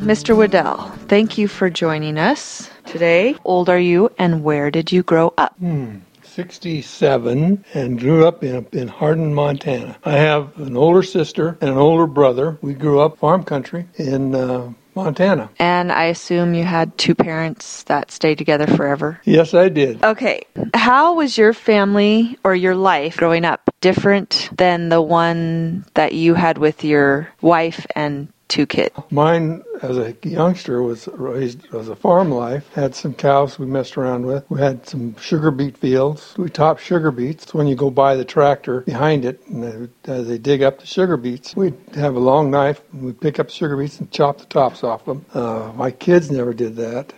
Mr. Wedel, thank you for joining us today. Old are you and where did you grow up? 67 and grew up in, in Hardin, Montana. I have an older sister and an older brother. We grew up farm country in uh, Montana. And I assume you had two parents that stayed together forever. Yes, I did. Okay. How was your family or your life growing up different than the one that you had with your wife and two? Mine, as a youngster, was raised as a farm life. Had some cows we messed around with. We had some sugar beet fields. We topped sugar beets. When you go by the tractor behind it, and they, as they dig up the sugar beets, we'd have a long knife and we'd pick up sugar beets and chop the tops off them. Uh, my kids never did that.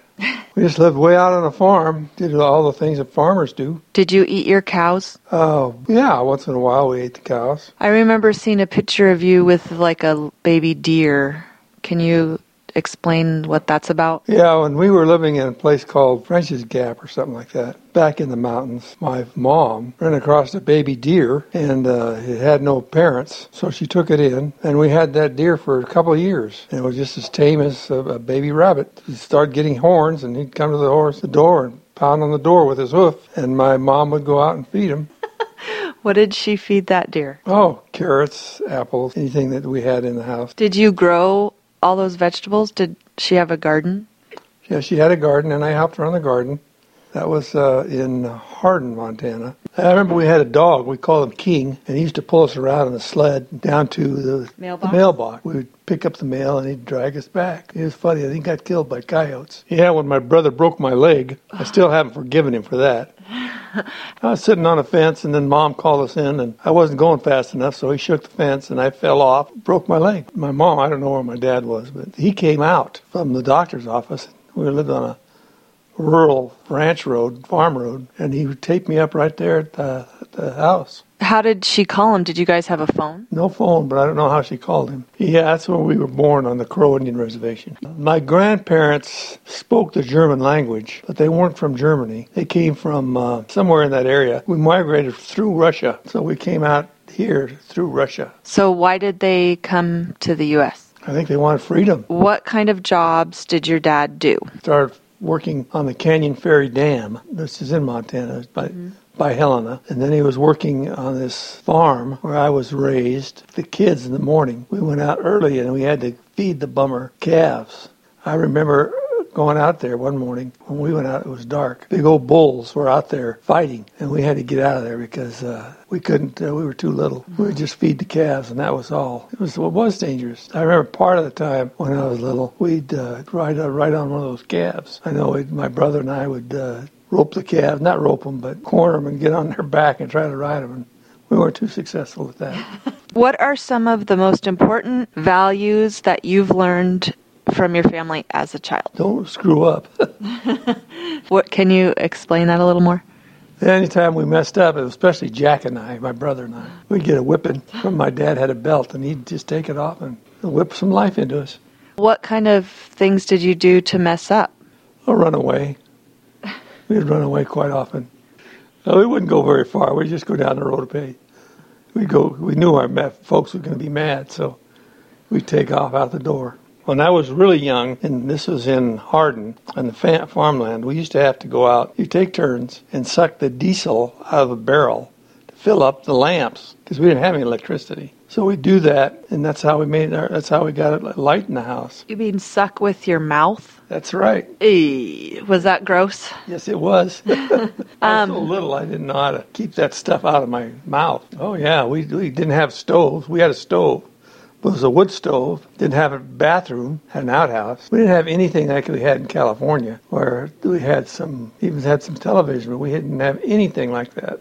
We just lived way out on a farm, did all the things that farmers do. Did you eat your cows? Oh, yeah, once in a while we ate the cows. I remember seeing a picture of you with like a baby deer. Can you explain what that's about? Yeah, when we were living in a place called French's Gap or something like that, back in the mountains, my mom ran across a baby deer and uh, it had no parents, so she took it in, and we had that deer for a couple of years. And it was just as tame as a, a baby rabbit. He started getting horns, and he'd come to the horse, the door, and pound on the door with his hoof, and my mom would go out and feed him. What did she feed that deer? Oh, carrots, apples, anything that we had in the house. Did you grow all those vegetables? Did she have a garden? Yeah, she had a garden, and I helped her on the garden. That was uh, in Hardin, Montana. I remember we had a dog. We called him King, and he used to pull us around in a sled down to the Mailbox? The mailbox. We would pick up the mail, and he'd drag us back. It was funny. I think he got killed by coyotes. Yeah, when my brother broke my leg, I still haven't forgiven him for that. I was sitting on a fence, and then mom called us in, and I wasn't going fast enough, so he shook the fence, and I fell off, broke my leg. My mom, I don't know where my dad was, but he came out from the doctor's office. We lived on a rural ranch road, farm road, and he would tape me up right there at the, at the house. How did she call him? Did you guys have a phone? No phone, but I don't know how she called him. Yeah, that's where we were born on the Crow Indian Reservation. My grandparents spoke the German language, but they weren't from Germany. They came from uh, somewhere in that area. We migrated through Russia, so we came out here through Russia. So why did they come to the U.S.? I think they wanted freedom. What kind of jobs did your dad do? Started working on the Canyon Ferry Dam. This is in Montana, by, mm-hmm. by Helena. And then he was working on this farm where I was raised. The kids in the morning, we went out early and we had to feed the bummer calves. I remember going out there one morning when we went out it was dark. Big old bulls were out there fighting and we had to get out of there because uh, we couldn't uh, we were too little. We would just feed the calves and that was all. It was it was dangerous. I remember part of the time when i was little we'd uh, ride, uh, ride on one of those calves. I know my brother and i would uh, rope the calves not rope them but corner them and get on their back and try to ride them and we weren't too successful with that. What are some of the most important values that you've learned from your family as a child? don't screw up What can you explain that a little more? Anytime we messed up, especially Jack and I, my brother and I, we'd get a whipping from my dad had a belt and he'd just take it off and whip some life into us. What kind of things did you do to mess up? Or run away. We'd run away quite often. No, we wouldn't go very far. We'd just go down the road a bit. We'd go, we knew our folks were going to be mad, so we'd take off out the door. When I was really young, and this was in Hardin, on the farmland, we used to have to go out. You take turns and suck the diesel out of a barrel to fill up the lamps because we didn't have any electricity. So we do that, and that's how we made our. That's how we got it light in the house. You mean suck with your mouth? That's right. Eee, was that gross? Yes, it was. I was so um, little, I didn't know how to keep that stuff out of my mouth. Oh yeah, we we didn't have stoves. We had a stove. Was a wood stove. Didn't have a bathroom. Had an outhouse. We didn't have anything like we had in California, where we had some, even had some television, but we didn't have anything like that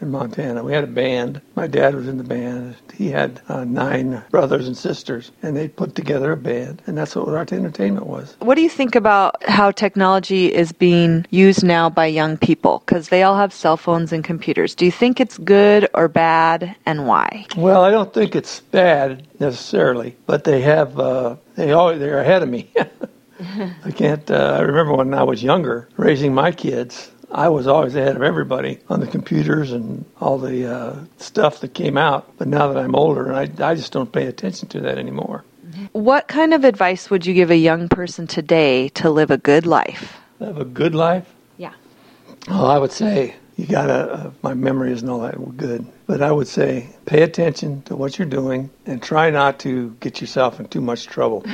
in Montana. We had a band. My dad was in the band. He had uh, nine brothers and sisters, and they put together a band, and that's what our entertainment was. What do you think about how technology is being used now by young people? Because they all have cell phones and computers. Do you think it's good or bad, and why? Well, I don't think it's bad necessarily, but they have uh, they always they're ahead of me. I can't. Uh, I remember when I was younger, raising my kids. I was always ahead of everybody on the computers and all the uh, stuff that came out. But now that I'm older, I, I just don't pay attention to that anymore. What kind of advice would you give a young person today to live a good life? Live a good life? Yeah. Well, I would say you gotta. Uh, my memory isn't all that good, but I would say pay attention to what you're doing and try not to get yourself in too much trouble.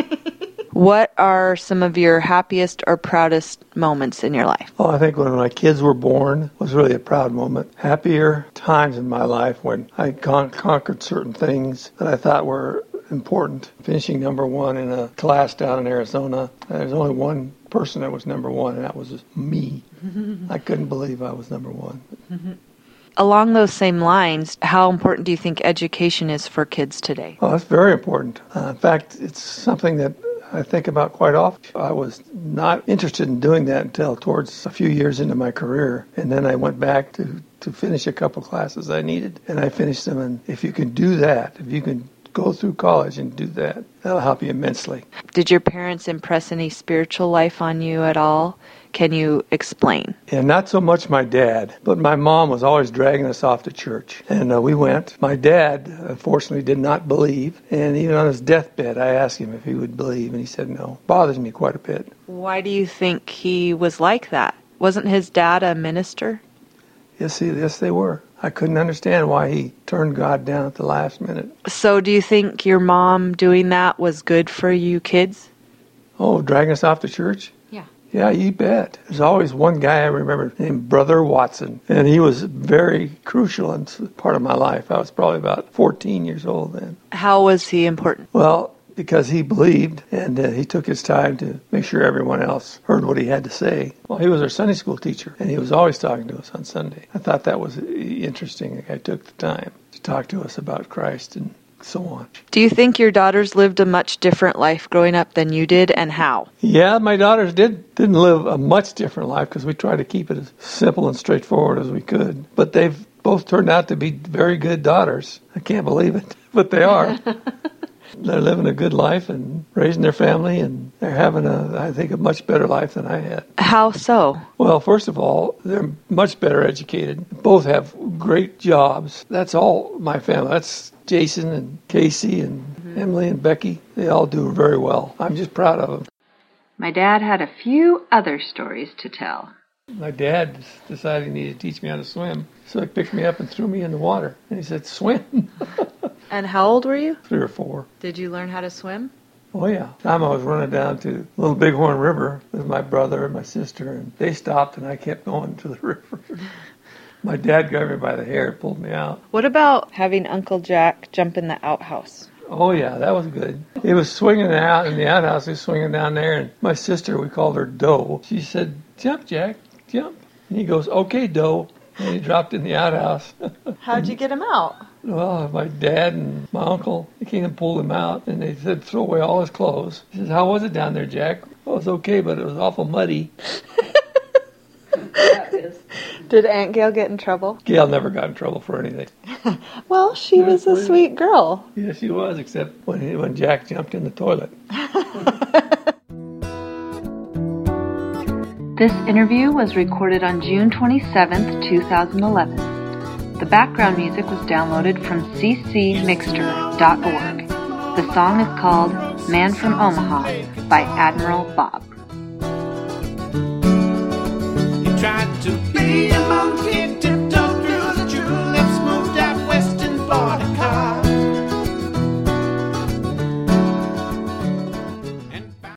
What are some of your happiest or proudest moments in your life? Oh, I think when my kids were born was really a proud moment. Happier times in my life when I con- conquered certain things that I thought were important. Finishing number one in a class down in Arizona. There's only one person that was number one, and that was me. I couldn't believe I was number one. Along those same lines, how important do you think education is for kids today? Oh, that's very important. Uh, in fact, it's something that I think about quite often. I was not interested in doing that until towards a few years into my career, and then I went back to to finish a couple classes I needed, and I finished them. And if you can do that, if you can go through college and do that, that'll help you immensely. Did your parents impress any spiritual life on you at all? Can you explain? And not so much my dad, but my mom was always dragging us off to church. And uh, we went. My dad, unfortunately, did not believe. And even on his deathbed, I asked him if he would believe, and he said no. Bothers me quite a bit. Why do you think he was like that? Wasn't his dad a minister? Yes, he, yes, they were. I couldn't understand why he turned God down at the last minute. So, do you think your mom doing that was good for you kids? Oh, dragging us off to church? Yeah. You bet. There's always one guy I remember named Brother Watson, and he was very crucial in part of my life. I was probably about 14 years old then. How was he important? Well, because he believed and uh, he took his time to make sure everyone else heard what he had to say. Well, he was our Sunday school teacher, and he was always talking to us on Sunday. I thought that was interesting. I took the time to talk to us about Christ and so on. Do you think your daughters lived a much different life growing up than you did, and how? Yeah, my daughters did didn't live a much different life because we tried to keep it as simple and straightforward as we could. But they've both turned out to be very good daughters. I can't believe it, but they are. they're living a good life and raising their family, and they're having a, I think, a much better life than I had. How so? Well, first of all, they're much better educated. Both have great jobs. That's all my family. That's Jason and Casey and mm-hmm. Emily and Becky. They all do very well. I'm just proud of them. My dad had a few other stories to tell. My dad decided he needed to teach me how to swim, so he picked me up and threw me in the water. And he said, Swim. And how old were you? Three or four. Did you learn how to swim? Oh yeah. Time I was running down to Little Bighorn River with my brother and my sister, and they stopped, and I kept going to the river. my dad grabbed me by the hair and pulled me out. What about having Uncle Jack jump in the outhouse? Oh yeah, that was good. He was swinging out in the outhouse. He was swinging down there, and my sister, we called her Doe. She said, "Jump, Jack, jump." And he goes, "Okay, Doe." And he dropped in the outhouse. How'd you get him out? Well, my dad and my uncle they came and pulled him out, and they said throw away all his clothes. He says, "How was it down there, Jack?" Well, it was okay, but it was awful muddy. Did Aunt Gail get in trouble? Gail never got in trouble for anything. well, she was a sweet girl. Yes, she was, except when he, when Jack jumped in the toilet. This interview was recorded on June 27, 2011. The background music was downloaded from ccmixter.org. The song is called Man from Omaha by Admiral Bob.